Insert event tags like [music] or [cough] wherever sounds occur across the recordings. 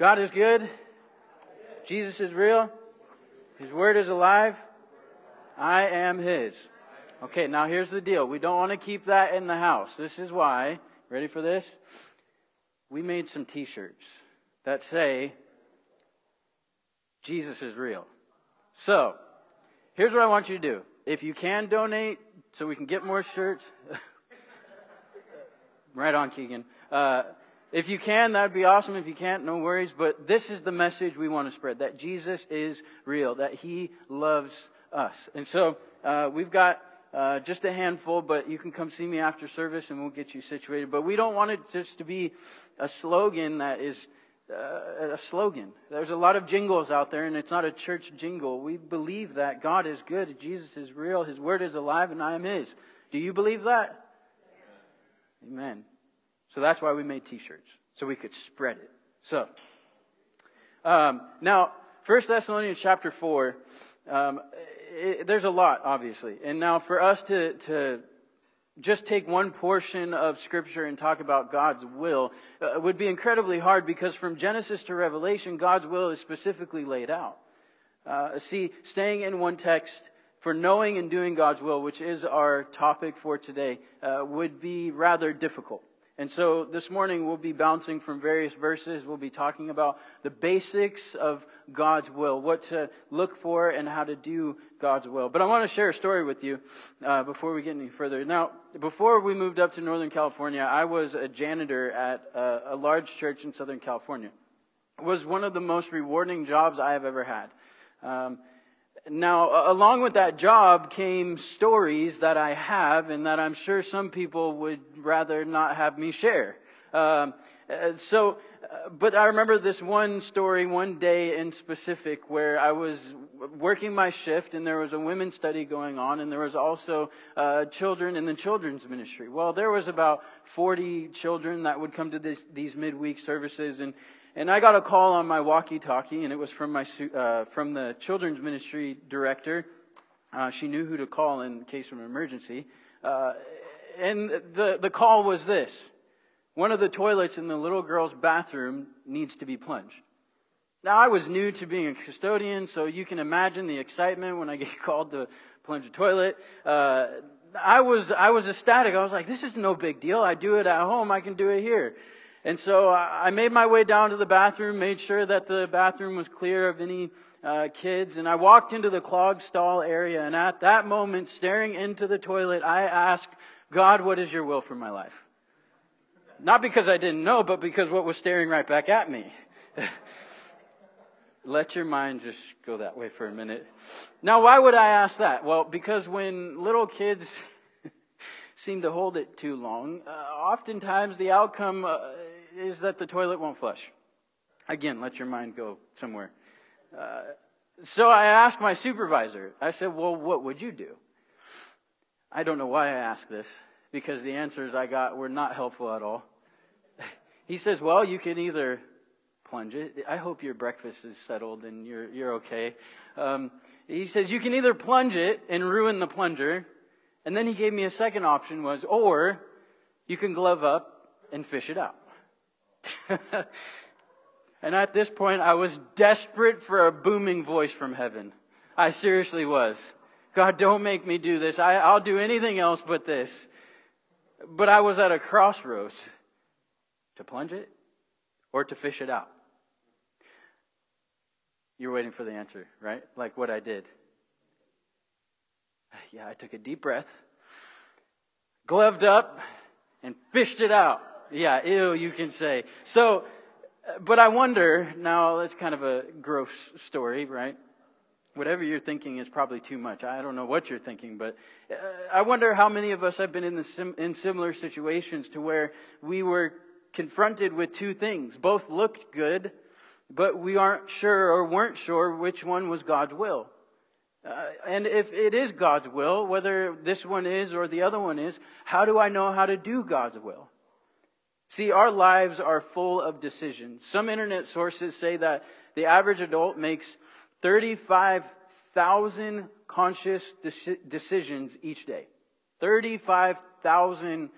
God is good. Jesus is real. His word is alive. I am his. Okay, now here's the deal. We don't want to keep that in the house. This is why. Ready for this? We made some t shirts that say, Jesus is real. So, here's what I want you to do. If you can donate so we can get more shirts, [laughs] right on, Keegan. Uh, if you can, that'd be awesome. If you can't, no worries. But this is the message we want to spread that Jesus is real, that He loves us. And so uh, we've got uh, just a handful, but you can come see me after service and we'll get you situated. But we don't want it just to be a slogan that is uh, a slogan. There's a lot of jingles out there, and it's not a church jingle. We believe that God is good, Jesus is real, His word is alive, and I am His. Do you believe that? Amen. So that's why we made T-shirts so we could spread it. So um, now, First Thessalonians chapter four. Um, it, there's a lot, obviously, and now for us to to just take one portion of Scripture and talk about God's will uh, would be incredibly hard because from Genesis to Revelation, God's will is specifically laid out. Uh, see, staying in one text for knowing and doing God's will, which is our topic for today, uh, would be rather difficult. And so this morning we'll be bouncing from various verses. We'll be talking about the basics of God's will, what to look for, and how to do God's will. But I want to share a story with you uh, before we get any further. Now, before we moved up to Northern California, I was a janitor at a, a large church in Southern California. It was one of the most rewarding jobs I have ever had. Um, now, along with that job came stories that I have and that I'm sure some people would rather not have me share. Um, uh, so, uh, but I remember this one story, one day in specific, where I was working my shift and there was a women's study going on and there was also uh, children in the children's ministry. Well, there was about 40 children that would come to this, these midweek services and and I got a call on my walkie-talkie, and it was from my uh, from the children's ministry director. Uh, she knew who to call in case of an emergency, uh, and the the call was this: one of the toilets in the little girl's bathroom needs to be plunged. Now I was new to being a custodian, so you can imagine the excitement when I get [laughs] called to plunge a toilet. Uh, I was I was ecstatic. I was like, "This is no big deal. I do it at home. I can do it here." And so I made my way down to the bathroom, made sure that the bathroom was clear of any uh, kids, and I walked into the clogged stall area. And at that moment, staring into the toilet, I asked, God, what is your will for my life? Not because I didn't know, but because what was staring right back at me. [laughs] Let your mind just go that way for a minute. Now, why would I ask that? Well, because when little kids seem to hold it too long, uh, oftentimes the outcome uh, is that the toilet won't flush. Again, let your mind go somewhere. Uh, so I asked my supervisor, I said, Well, what would you do? I don't know why I asked this, because the answers I got were not helpful at all. [laughs] he says, Well, you can either plunge it. I hope your breakfast is settled and you're, you're okay. Um, he says, You can either plunge it and ruin the plunger, and then he gave me a second option was, or you can glove up and fish it out. [laughs] and at this point, I was desperate for a booming voice from heaven. I seriously was. God, don't make me do this. I, I'll do anything else but this. But I was at a crossroads to plunge it or to fish it out. You're waiting for the answer, right? Like what I did. Yeah, I took a deep breath, gloved up, and fished it out. Yeah, ew, you can say. So, but I wonder, now that's kind of a gross story, right? Whatever you're thinking is probably too much. I don't know what you're thinking, but uh, I wonder how many of us have been in, the sim- in similar situations to where we were confronted with two things. Both looked good, but we aren't sure or weren't sure which one was God's will. Uh, and if it is God's will, whether this one is or the other one is, how do I know how to do God's will? See, our lives are full of decisions. Some internet sources say that the average adult makes 35,000 conscious de- decisions each day. 35,000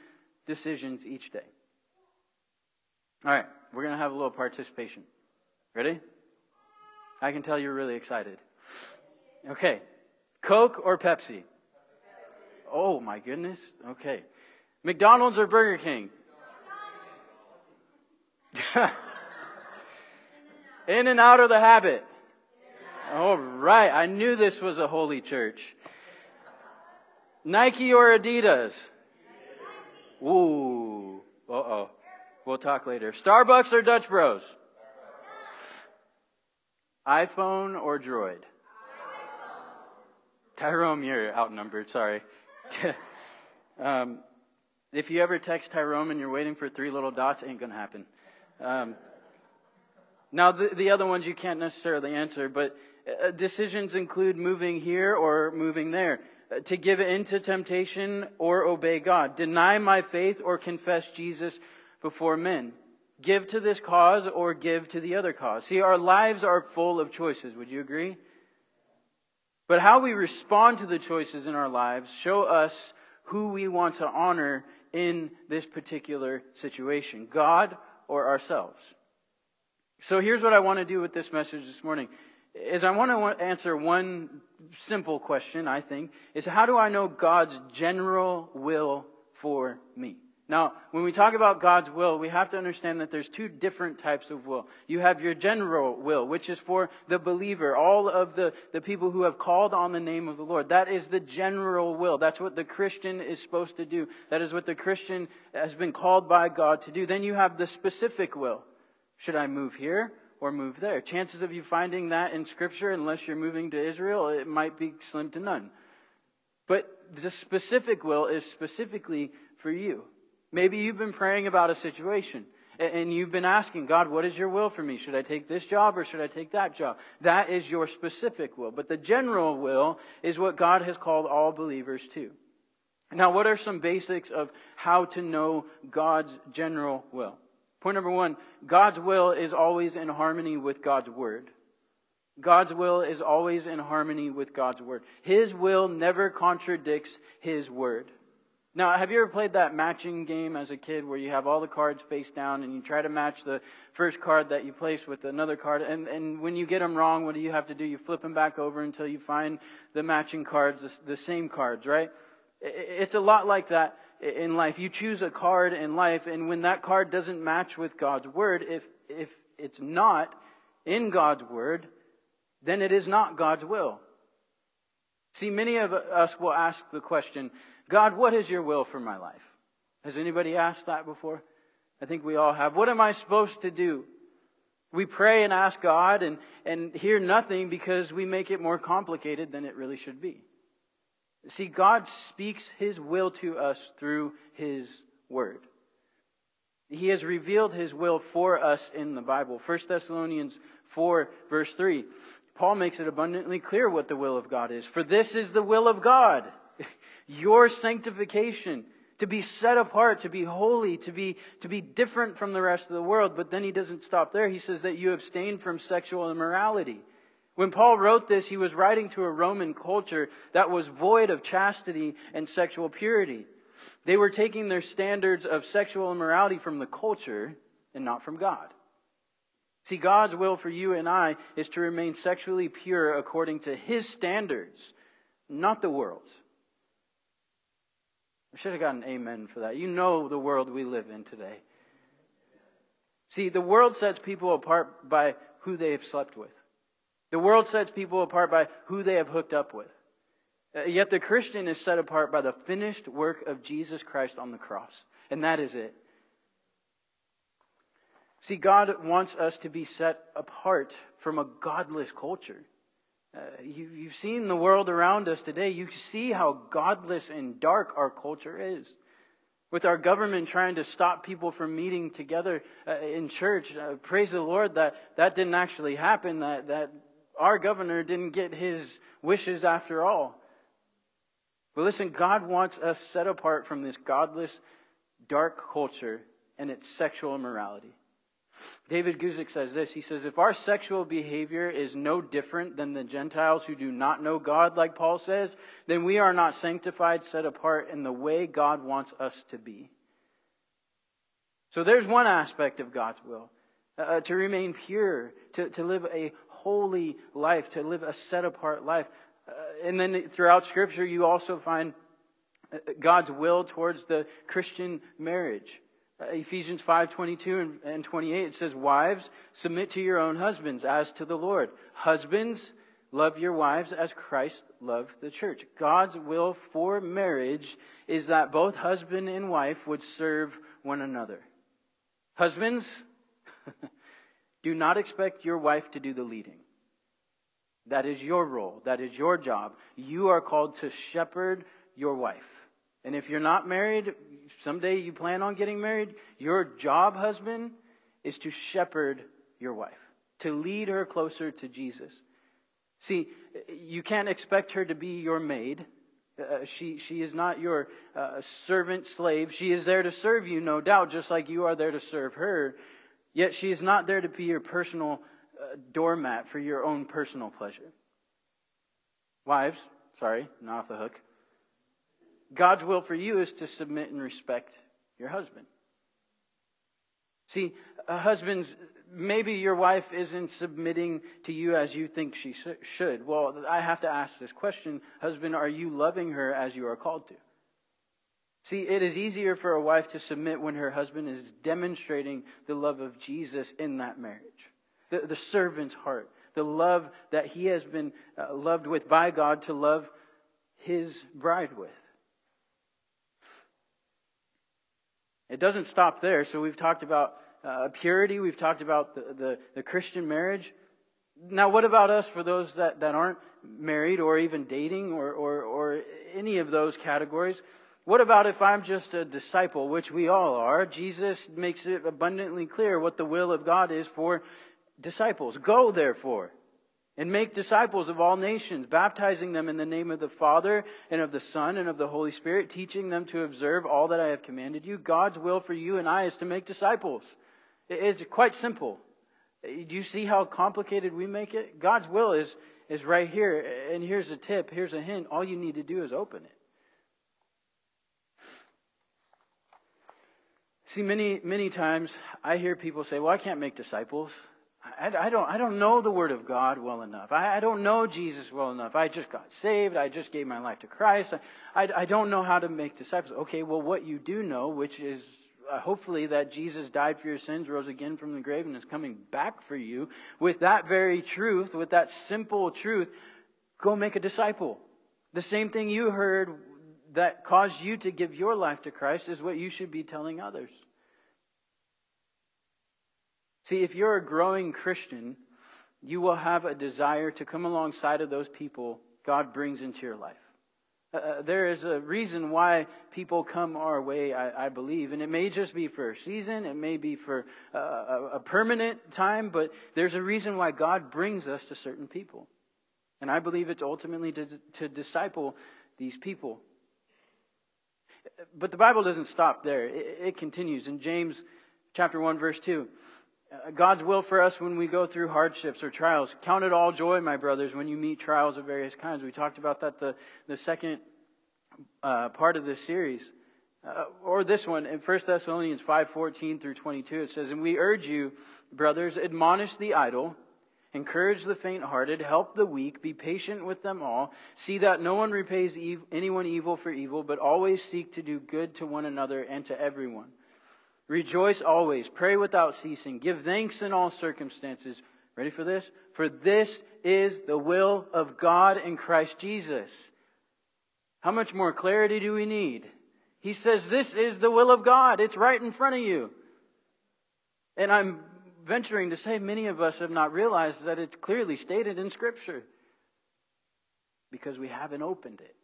decisions each day. All right, we're going to have a little participation. Ready? I can tell you're really excited. Okay. Coke or Pepsi? Oh my goodness. Okay. McDonald's or Burger King? [laughs] In and out of the habit. All right. I knew this was a holy church. Nike or Adidas? Ooh. Uh oh. We'll talk later. Starbucks or Dutch Bros? iPhone or Droid? Tyrone, you're outnumbered. Sorry. [laughs] um, if you ever text Tyrone and you're waiting for three little dots, ain't gonna happen. Um, now, the, the other ones you can't necessarily answer, but uh, decisions include moving here or moving there, uh, to give in to temptation or obey God, deny my faith or confess Jesus before men, give to this cause or give to the other cause. See, our lives are full of choices. Would you agree? But how we respond to the choices in our lives show us who we want to honor in this particular situation God or ourselves. So here's what I want to do with this message this morning is I want to answer one simple question, I think, is how do I know God's general will for me? Now, when we talk about God's will, we have to understand that there's two different types of will. You have your general will, which is for the believer, all of the, the people who have called on the name of the Lord. That is the general will. That's what the Christian is supposed to do. That is what the Christian has been called by God to do. Then you have the specific will. Should I move here or move there? Chances of you finding that in Scripture, unless you're moving to Israel, it might be slim to none. But the specific will is specifically for you. Maybe you've been praying about a situation and you've been asking, God, what is your will for me? Should I take this job or should I take that job? That is your specific will. But the general will is what God has called all believers to. Now, what are some basics of how to know God's general will? Point number one God's will is always in harmony with God's word. God's will is always in harmony with God's word. His will never contradicts His word. Now, have you ever played that matching game as a kid where you have all the cards face down and you try to match the first card that you place with another card? And, and when you get them wrong, what do you have to do? You flip them back over until you find the matching cards, the, the same cards, right? It's a lot like that in life. You choose a card in life, and when that card doesn't match with God's word, if, if it's not in God's word, then it is not God's will. See, many of us will ask the question, God, what is your will for my life? Has anybody asked that before? I think we all have. What am I supposed to do? We pray and ask God and, and hear nothing because we make it more complicated than it really should be. See, God speaks His will to us through His Word. He has revealed His will for us in the Bible. 1 Thessalonians 4, verse 3. Paul makes it abundantly clear what the will of God is. For this is the will of God your sanctification, to be set apart, to be holy, to be, to be different from the rest of the world. But then he doesn't stop there. He says that you abstain from sexual immorality. When Paul wrote this, he was writing to a Roman culture that was void of chastity and sexual purity. They were taking their standards of sexual immorality from the culture and not from God. See, God's will for you and I is to remain sexually pure according to His standards, not the world's. I should have gotten amen for that. You know the world we live in today. See, the world sets people apart by who they have slept with. The world sets people apart by who they have hooked up with. Uh, yet the Christian is set apart by the finished work of Jesus Christ on the cross. And that is it. See, God wants us to be set apart from a godless culture. Uh, you, you've seen the world around us today. You see how godless and dark our culture is. With our government trying to stop people from meeting together uh, in church, uh, praise the Lord that that didn't actually happen, that, that our governor didn't get his wishes after all. But listen, God wants us set apart from this godless, dark culture and its sexual immorality. David Guzik says this. He says, If our sexual behavior is no different than the Gentiles who do not know God, like Paul says, then we are not sanctified, set apart in the way God wants us to be. So there's one aspect of God's will. uh, to remain pure, to, to live a holy life, to live a set apart life. Uh, and then throughout Scripture, you also find uh, God's will towards the Christian marriage. Uh, Ephesians 5 22 and, and 28, it says, Wives, submit to your own husbands as to the Lord. Husbands, love your wives as Christ loved the church. God's will for marriage is that both husband and wife would serve one another. Husbands, [laughs] do not expect your wife to do the leading. That is your role. That is your job. You are called to shepherd your wife. And if you're not married, someday you plan on getting married, your job, husband, is to shepherd your wife, to lead her closer to Jesus. See, you can't expect her to be your maid. Uh, she, she is not your uh, servant slave. She is there to serve you, no doubt, just like you are there to serve her. Yet she is not there to be your personal uh, doormat for your own personal pleasure. Wives, sorry, not off the hook. God's will for you is to submit and respect your husband. See, husbands, maybe your wife isn't submitting to you as you think she should. Well, I have to ask this question Husband, are you loving her as you are called to? See, it is easier for a wife to submit when her husband is demonstrating the love of Jesus in that marriage, the, the servant's heart, the love that he has been uh, loved with by God to love his bride with. It doesn't stop there. So we've talked about uh, purity, we've talked about the, the, the Christian marriage. Now, what about us for those that, that aren't married or even dating or, or, or any of those categories? What about if I'm just a disciple, which we all are? Jesus makes it abundantly clear what the will of God is for disciples. Go, therefore, and make disciples of all nations, baptizing them in the name of the Father and of the Son and of the Holy Spirit, teaching them to observe all that I have commanded you. God's will for you and I is to make disciples. It's quite simple. Do you see how complicated we make it? God's will is, is right here. And here's a tip, here's a hint. All you need to do is open it. See, many, many times I hear people say, well, I can't make disciples. I, I, don't, I don't know the Word of God well enough. I, I, don't know Jesus well enough. I just got saved. I just gave my life to Christ. I, I don't know how to make disciples. Okay, well, what you do know, which is uh, hopefully that Jesus died for your sins, rose again from the grave, and is coming back for you, with that very truth, with that simple truth, go make a disciple. The same thing you heard that caused you to give your life to Christ is what you should be telling others. See, if you're a growing Christian, you will have a desire to come alongside of those people God brings into your life. Uh, uh, there is a reason why people come our way, I, I, believe. And it may just be for a season, it may be for uh, a, a permanent time, but there's a reason why God brings us to certain people. And I believe it's ultimately to, to disciple these people. But the Bible doesn't stop there. It, it continues in James chapter 1 verse 2. Uh, God's will for us when we go through hardships or trials. Count it all joy, my brothers, when you meet trials of various kinds. We talked about that the, the second uh, part of this series. Uh, or this one in 1 Thessalonians 5:14 through 22 it says and we urge you brothers admonish the idle Encourage the faint hearted, help the weak, be patient with them all. See that no one repays ev- anyone evil for evil, but always seek to do good to one another and to everyone. Rejoice always, pray without ceasing, give thanks in all circumstances. Ready for this? For this is the will of God in Christ Jesus. How much more clarity do we need? He says, This is the will of God. It's right in front of you. And I'm venturing to say many of us have not realized that it's clearly stated in Scripture because we haven't opened it.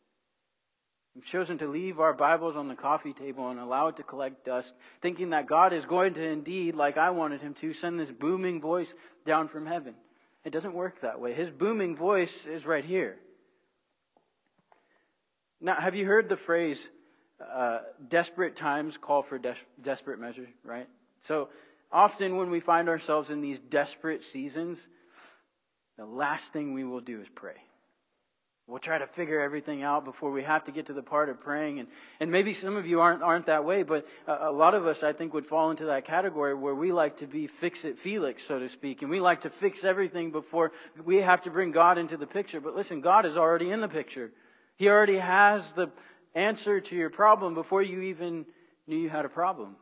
We've chosen to leave our Bibles on the coffee table and allow it to collect dust, thinking that God is going to indeed, like I wanted him to, send this booming voice down from heaven. It doesn't work that way. His booming voice is right here. Now, have you heard the phrase, uh, desperate times call for des- desperate measures, right? So, Often, when we find ourselves in these desperate seasons, the last thing we will do is pray. We'll try to figure everything out before we have to get to the part of praying. And, and maybe some of you aren't, aren't that way, but a, a lot of us, I think, would fall into that category where we like to be fix it Felix, so to speak. And we like to fix everything before we have to bring God into the picture. But listen, God is already in the picture. He already has the answer to your problem before you even knew you had a problem.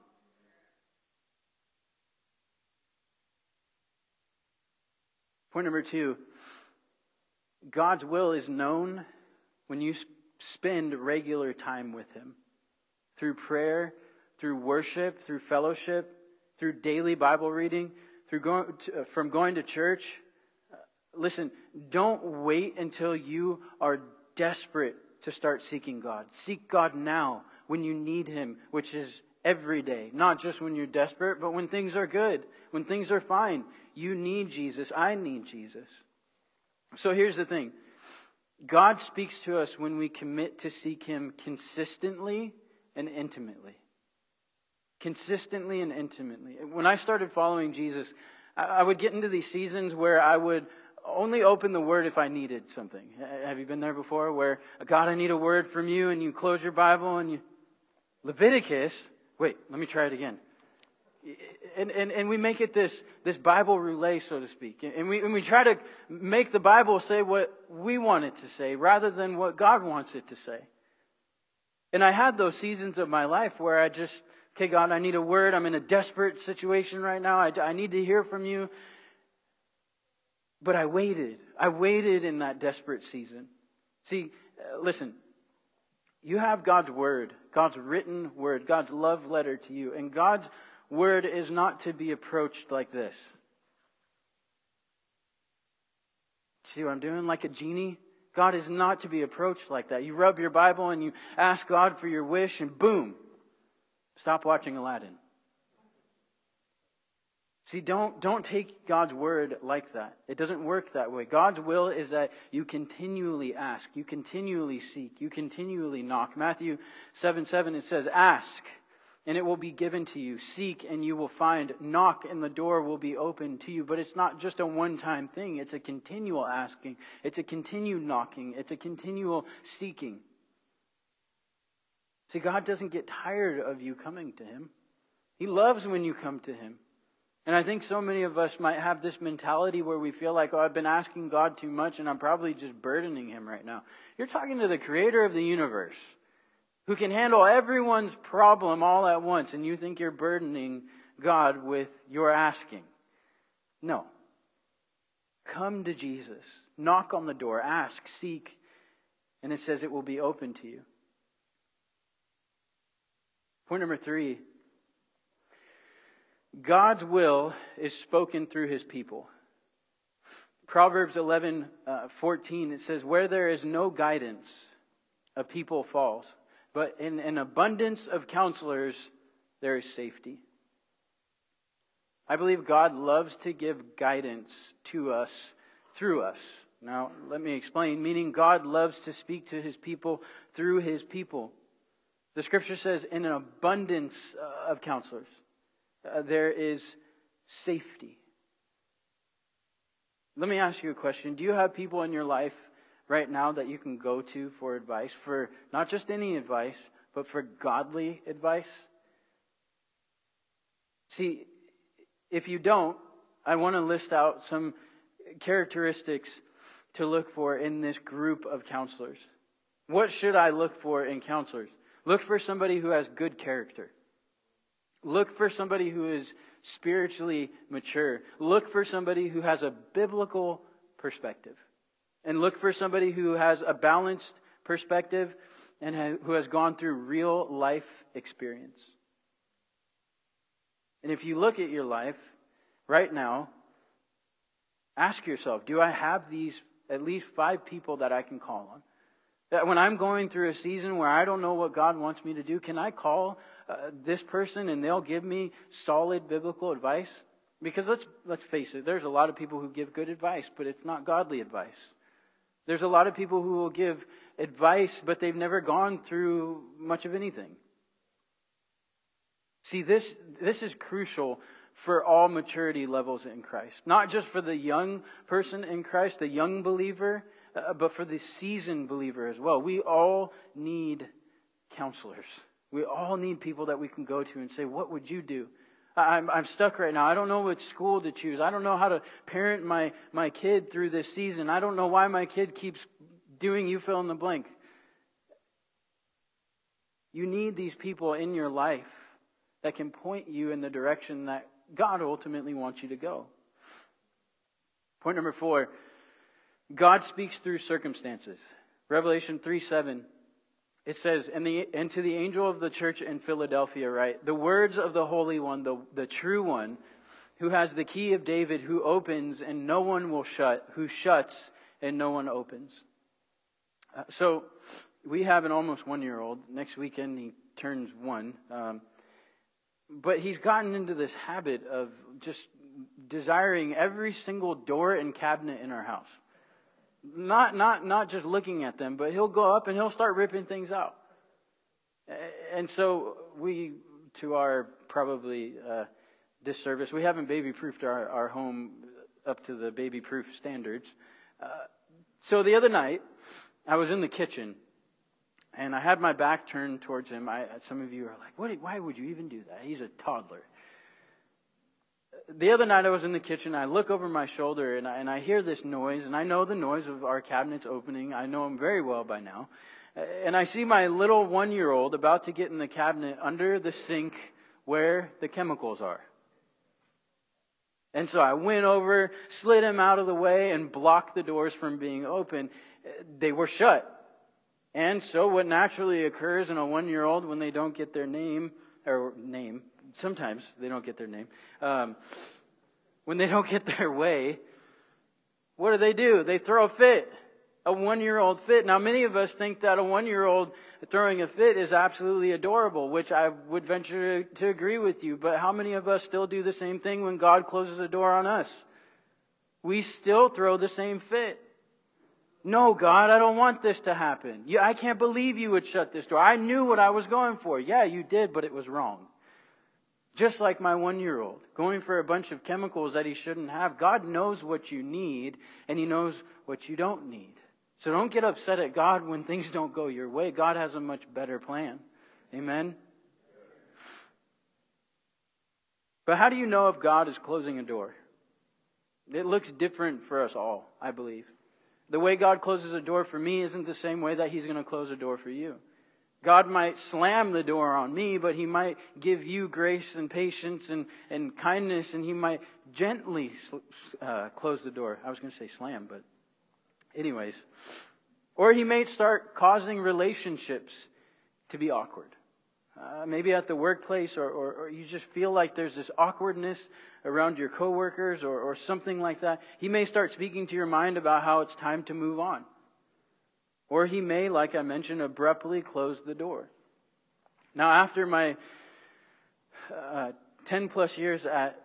Point number two God's will is known when you spend regular time with Him through prayer, through worship, through fellowship, through daily Bible reading, through going to, uh, from going to church. Uh, listen, don't wait until you are desperate to start seeking God. Seek God now when you need Him, which is every day, not just when you're desperate, but when things are good, when things are fine. You need Jesus. I need Jesus. So here's the thing God speaks to us when we commit to seek Him consistently and intimately. Consistently and intimately. When I started following Jesus, I would get into these seasons where I would only open the word if I needed something. Have you been there before? Where, God, I need a word from you, and you close your Bible and you. Leviticus, wait, let me try it again and, and, and we make it this, this Bible relay, so to speak. And we, and we try to make the Bible say what we want it to say rather than what God wants it to say. And I had those seasons of my life where I just, okay, God, I need a word. I'm in a desperate situation right now. I, I need to hear from you. But I waited. I waited in that desperate season. See, uh, listen, you have God's word, God's written word, God's love letter to you, and God's word is not to be approached like this. See what I'm doing? Like a genie? God is not to be approached like that. You rub your Bible and you ask God for your wish, and boom, stop watching Aladdin. See, don't, don't take God's word like that. It doesn't work that way. God's will is that you continually ask, you continually seek, you continually knock. Matthew 7 7, it says, Ask and it will be given to you. Seek and you will find. Knock and the door will be open to you. But it's not just a one time thing, it's a continual asking, it's a continued knocking, it's a continual seeking. See, God doesn't get tired of you coming to Him, He loves when you come to Him. And I think so many of us might have this mentality where we feel like, oh, I've been asking God too much and I'm probably just burdening Him right now. You're talking to the creator of the universe who can handle everyone's problem all at once, and you think you're burdening God with your asking. No. Come to Jesus. Knock on the door. Ask, seek, and it says it will be open to you. Point number three God's will is spoken through his people. Proverbs 11 uh, 14, it says, Where there is no guidance, a people falls. But in an abundance of counselors, there is safety. I believe God loves to give guidance to us through us. Now, let me explain. Meaning, God loves to speak to his people through his people. The scripture says, in an abundance uh, of counselors, uh, there is safety. Let me ask you a question. Do you have people in your life right now that you can go to for advice, for not just any advice, but for godly advice? See, if you don't, I want to list out some characteristics to look for in this group of counselors. What should I look for in counselors? Look for somebody who has good character. Look for somebody who is spiritually mature. Look for somebody who has a biblical perspective and look for somebody who has a balanced perspective and who has gone through real life experience. And if you look at your life right now, ask yourself do I have these at least five people that I can call on? That when I'm going through a season where I don't know what God wants me to do, can I call uh, this person and they'll give me solid biblical advice? Because let's, let's face it, there's a lot of people who give good advice, but it's not godly advice. There's a lot of people who will give advice, but they've never gone through much of anything. See, this, this is crucial for all maturity levels in Christ. Not just for the young person in Christ, the young believer, uh, but for the seasoned believer as well. We all need counselors. We all need people that we can go to and say, What would you do? I'm, I'm stuck right now. I don't know which school to choose. I don't know how to parent my, my kid through this season. I don't know why my kid keeps doing you fill in the blank. You need these people in your life that can point you in the direction that God ultimately wants you to go. Point number four God speaks through circumstances. Revelation 3 7. It says, and, the, and to the angel of the church in Philadelphia, write, the words of the Holy One, the, the true one, who has the key of David, who opens and no one will shut, who shuts and no one opens. Uh, so we have an almost one year old. Next weekend he turns one. Um, but he's gotten into this habit of just desiring every single door and cabinet in our house. Not, not, not just looking at them, but he'll go up and he'll start ripping things out. And so we, to our probably uh, disservice, we haven't baby proofed our, our home up to the baby proof standards. Uh, so the other night, I was in the kitchen and I had my back turned towards him. I, some of you are like, what, why would you even do that? He's a toddler. The other night I was in the kitchen. I look over my shoulder and I, and I hear this noise, and I know the noise of our cabinets opening. I know him very well by now. And I see my little one year old about to get in the cabinet under the sink where the chemicals are. And so I went over, slid him out of the way, and blocked the doors from being open. They were shut. And so, what naturally occurs in a one year old when they don't get their name, or name, sometimes they don't get their name, um, when they don't get their way, what do they do? They throw a fit, a one year old fit. Now, many of us think that a one year old throwing a fit is absolutely adorable, which I would venture to agree with you. But how many of us still do the same thing when God closes a door on us? We still throw the same fit. No, God, I don't want this to happen. I can't believe you would shut this door. I knew what I was going for. Yeah, you did, but it was wrong. Just like my one year old, going for a bunch of chemicals that he shouldn't have. God knows what you need, and he knows what you don't need. So don't get upset at God when things [laughs] don't go your way. God has a much better plan. Amen? But how do you know if God is closing a door? It looks different for us all, I believe. The way God closes a door for me isn't the same way that He's going to close a door for you. God might slam the door on me, but He might give you grace and patience and, and kindness, and He might gently uh, close the door. I was going to say slam, but, anyways. Or He may start causing relationships to be awkward. Uh, maybe at the workplace, or, or, or, you just feel like there's this awkwardness around your coworkers or, or something like that. He may start speaking to your mind about how it's time to move on. Or he may, like I mentioned, abruptly close the door. Now, after my uh, 10 plus years at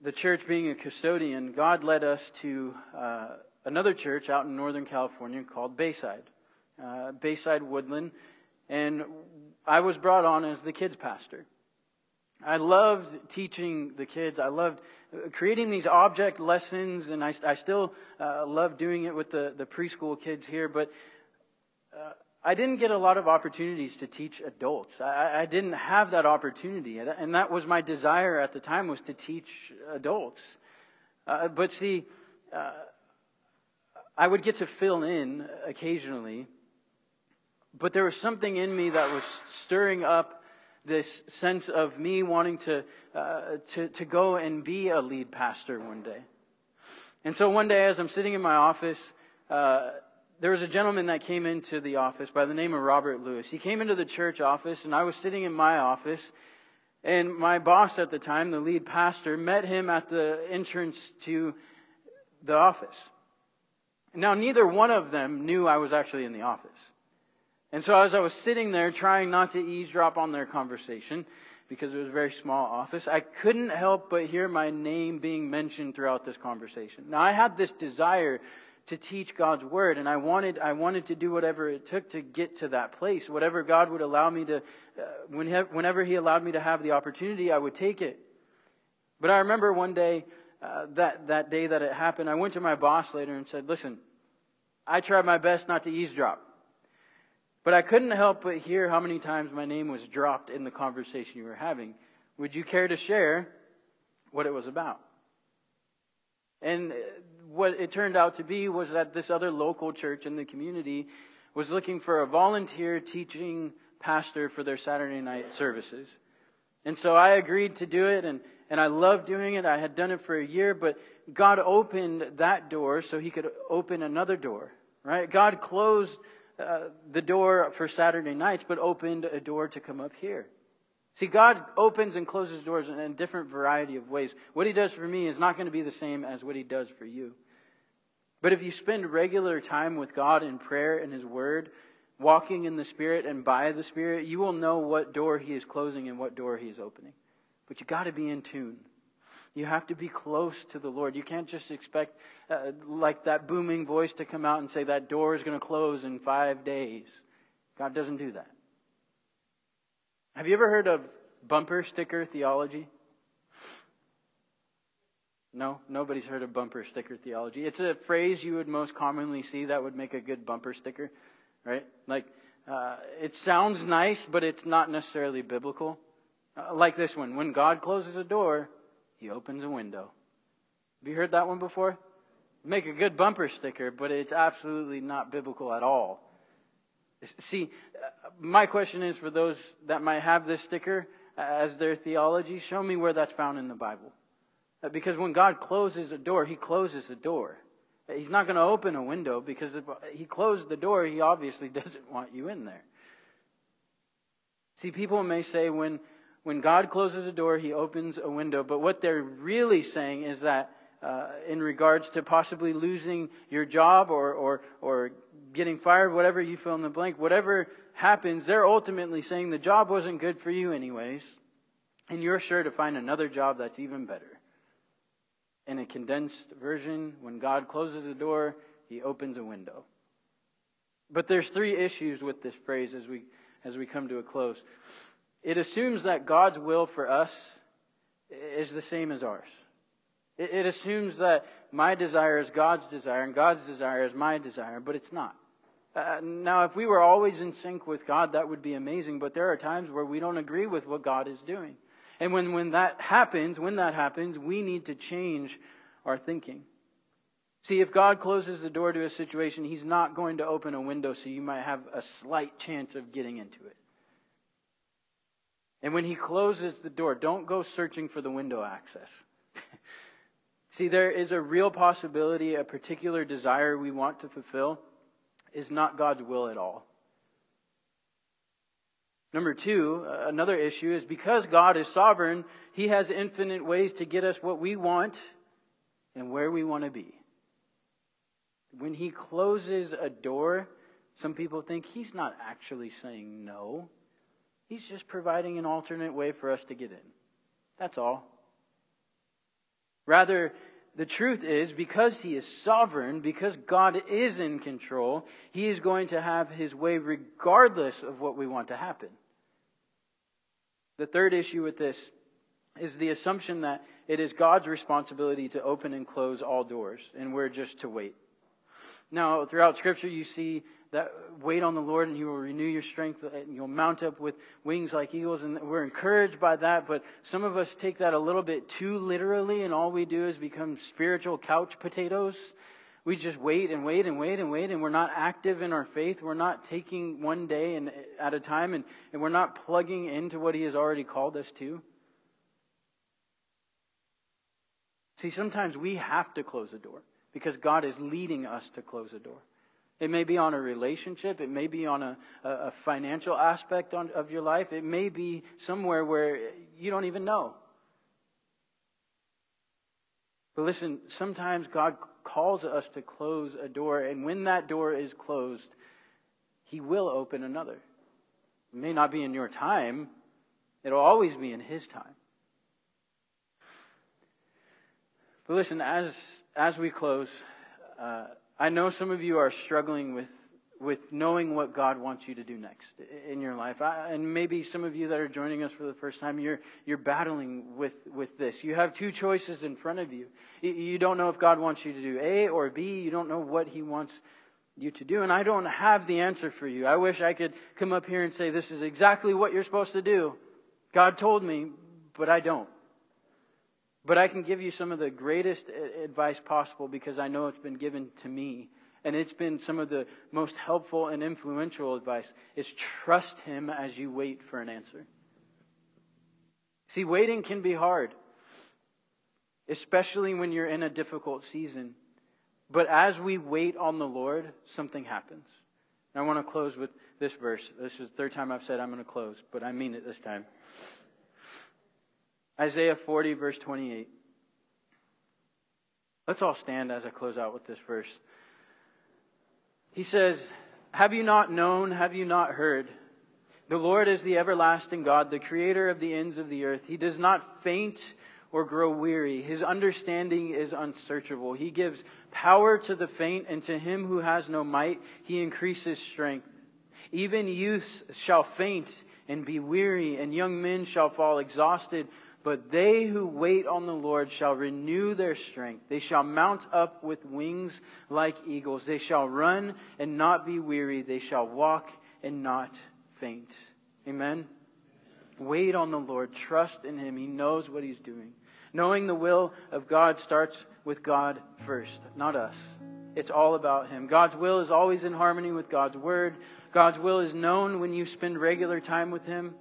the church being a custodian, God led us to uh, another church out in Northern California called Bayside, uh, Bayside Woodland. And I was brought on as the kids pastor. I loved teaching the kids. I loved uh, creating these object lessons, and I, I still uh, love doing it with the, the preschool kids here. But uh, I didn't get a lot of opportunities to teach adults. I, I didn't have that opportunity, and that was my desire at the time was to teach adults. Uh, but see, uh, I would get to fill in occasionally but there was something in me that was stirring up this sense of me wanting to, uh, to, to go and be a lead pastor one day. And so one day, as I'm sitting in my office, uh, there was a gentleman that came into the office by the name of Robert Lewis. He came into the church office, and I was sitting in my office. And my boss at the time, the lead pastor, met him at the entrance to the office. Now, neither one of them knew I was actually in the office. And so as I was sitting there trying not to eavesdrop on their conversation, because it was a very small office, I couldn't help but hear my name being mentioned throughout this conversation. Now I had this desire to teach God's word, and I wanted I wanted to do whatever it took to get to that place. Whatever God would allow me to, uh, whenever He allowed me to have the opportunity, I would take it. But I remember one day, uh, that that day that it happened, I went to my boss later and said, "Listen, I tried my best not to eavesdrop. But I couldn't help but hear how many times my name was dropped in the conversation you were having. Would you care to share what it was about? And what it turned out to be was that this other local church in the community was looking for a volunteer teaching pastor for their Saturday night services. And so I agreed to do it, and, and I loved doing it. I had done it for a year, but God opened that door so He could open another door, right? God closed uh, the door for Saturday nights, but opened a door to come up here. See, God opens and closes doors in a different variety of ways. What He does for me is not going to be the same as what He does for you. But if you spend regular time with God in prayer and His Word, walking in the Spirit and by the Spirit, you will know what door He is closing and what door He is opening. But you got to be in tune. You have to be close to the Lord. You can't just expect, uh, like that booming voice, to come out and say that door is going to close in five days. God doesn't do that. Have you ever heard of bumper sticker theology? No, nobody's heard of bumper sticker theology. It's a phrase you would most commonly see that would make a good bumper sticker, right? Like, uh, it sounds nice, but it's not necessarily biblical. Uh, like this one when God closes a door, he opens a window. Have you heard that one before? Make a good bumper sticker, but it's absolutely not biblical at all. See, uh, my question is for those that might have this sticker as their theology, show me where that's found in the Bible. Uh, because when God closes a door, He closes a door. Uh, he's not going to open a window because if He closed the door, He obviously [laughs] doesn't want you in there. See, people may say when, when God closes a door, He opens a window. But what they're really saying is that uh, in regards to possibly losing your job or, or, or getting fired, whatever you fill in the blank, whatever happens, they're ultimately saying the job wasn't good for you, anyways, and you're sure to find another job that's even better. In a condensed version, when God closes a door, he opens a window. But there's three issues with this phrase as we, as we come to a close. It assumes that God's will for us is the same as ours. It, it assumes that my desire is God's desire and God's desire is my desire, but it's not. Uh, now, if we were always in sync with God, that would be amazing, but there are times where we don't agree with what God is doing. And when, when that happens, when that happens, we need to change our thinking. See, if God closes the door to a situation, He's not going to open a window so you might have a slight chance of getting into it. And when He closes the door, don't go searching for the window access. [laughs] See, there is a real possibility, a particular desire we want to fulfill is not God's will at all. Number two, uh, another issue is because God is sovereign, He has infinite ways to get us what we want and where we want to be. When He closes a door, some people think He's not actually saying no. He's just providing an alternate way for us to get in. That's all. Rather, the truth is, because He is sovereign, because God is in control, He is going to have His way regardless of what we want to happen. The third issue with this is the assumption that it is God's responsibility to open and close all doors, and we're just to wait. Now, throughout Scripture, you see that wait on the Lord and He will renew your strength and you'll mount up with wings like eagles. And we're encouraged by that, but some of us take that a little bit too literally, and all we do is become spiritual couch potatoes. We just wait and wait and wait and wait, and we're not active in our faith. We're not taking one day and, at a time, and, and we're not plugging into what He has already called us to. See, sometimes we have to close a door because God is leading us to close a door. It may be on a relationship. It may be on a, a financial aspect on, of your life. It may be somewhere where you don't even know. But listen, sometimes God calls us to close a door, and when that door is closed, He will open another. It may not be in your time, it'll always be in His time. But listen, as, as we close, uh, I know some of you are struggling with, with knowing what God wants you to do next in your life. I, and maybe some of you that are joining us for the first time, you're, you're battling with, with this. You have two choices in front of you. You don't know if God wants you to do A or B. You don't know what He wants you to do. And I don't have the answer for you. I wish I could come up here and say, This is exactly what you're supposed to do. God told me, but I don't. But I can give you some of the greatest advice possible because I know it's been given to me. And it's been some of the most helpful and influential advice is trust him as you wait for an answer. See, waiting can be hard, especially when you're in a difficult season. But as we wait on the Lord, something happens. And I want to close with this verse. This is the third time I've said I'm going to close, but I mean it this time. Isaiah 40, verse 28. Let's all stand as I close out with this verse. He says, Have you not known? Have you not heard? The Lord is the everlasting God, the creator of the ends of the earth. He does not faint or grow weary. His understanding is unsearchable. He gives power to the faint, and to him who has no might, he increases strength. Even youths shall faint and be weary, and young men shall fall exhausted. But they who wait on the Lord shall renew their strength. They shall mount up with wings like eagles. They shall run and not be weary. They shall walk and not faint. Amen. Wait on the Lord. Trust in Him. He knows what He's doing. Knowing the will of God starts with God first, not us. It's all about Him. God's will is always in harmony with God's Word. God's will is known when you spend regular time with Him.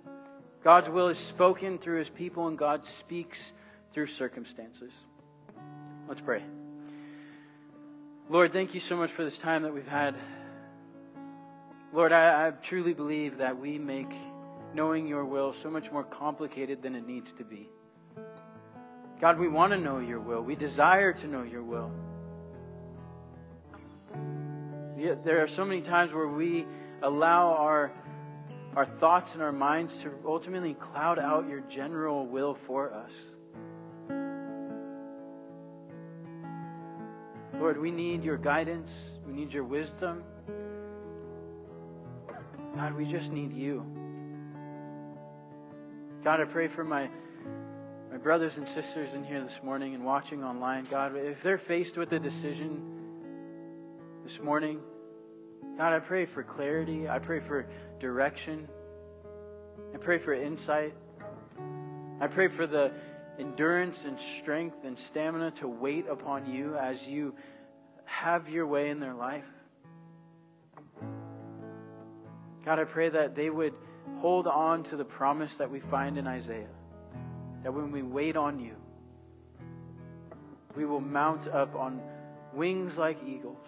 God's will is spoken through his people, and God speaks through circumstances. Let's pray. Lord, thank you so much for this time that we've had. Lord, I, I truly believe that we make knowing your will so much more complicated than it needs to be. God, we want to know your will. We desire to know your will. Yet there are so many times where we allow our our thoughts and our minds to ultimately cloud out your general will for us. Lord, we need your guidance. We need your wisdom. God, we just need you. God, I pray for my, my brothers and sisters in here this morning and watching online. God, if they're faced with a decision this morning, God, I pray for clarity. I pray for direction. I pray for insight. I pray for the endurance and strength and stamina to wait upon you as you have your way in their life. God, I pray that they would hold on to the promise that we find in Isaiah. That when we wait on you, we will mount up on wings like eagles.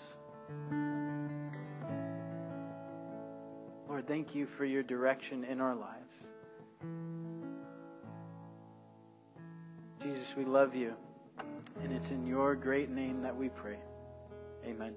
Lord, thank you for your direction in our lives. Jesus, we love you. And it's in your great name that we pray. Amen.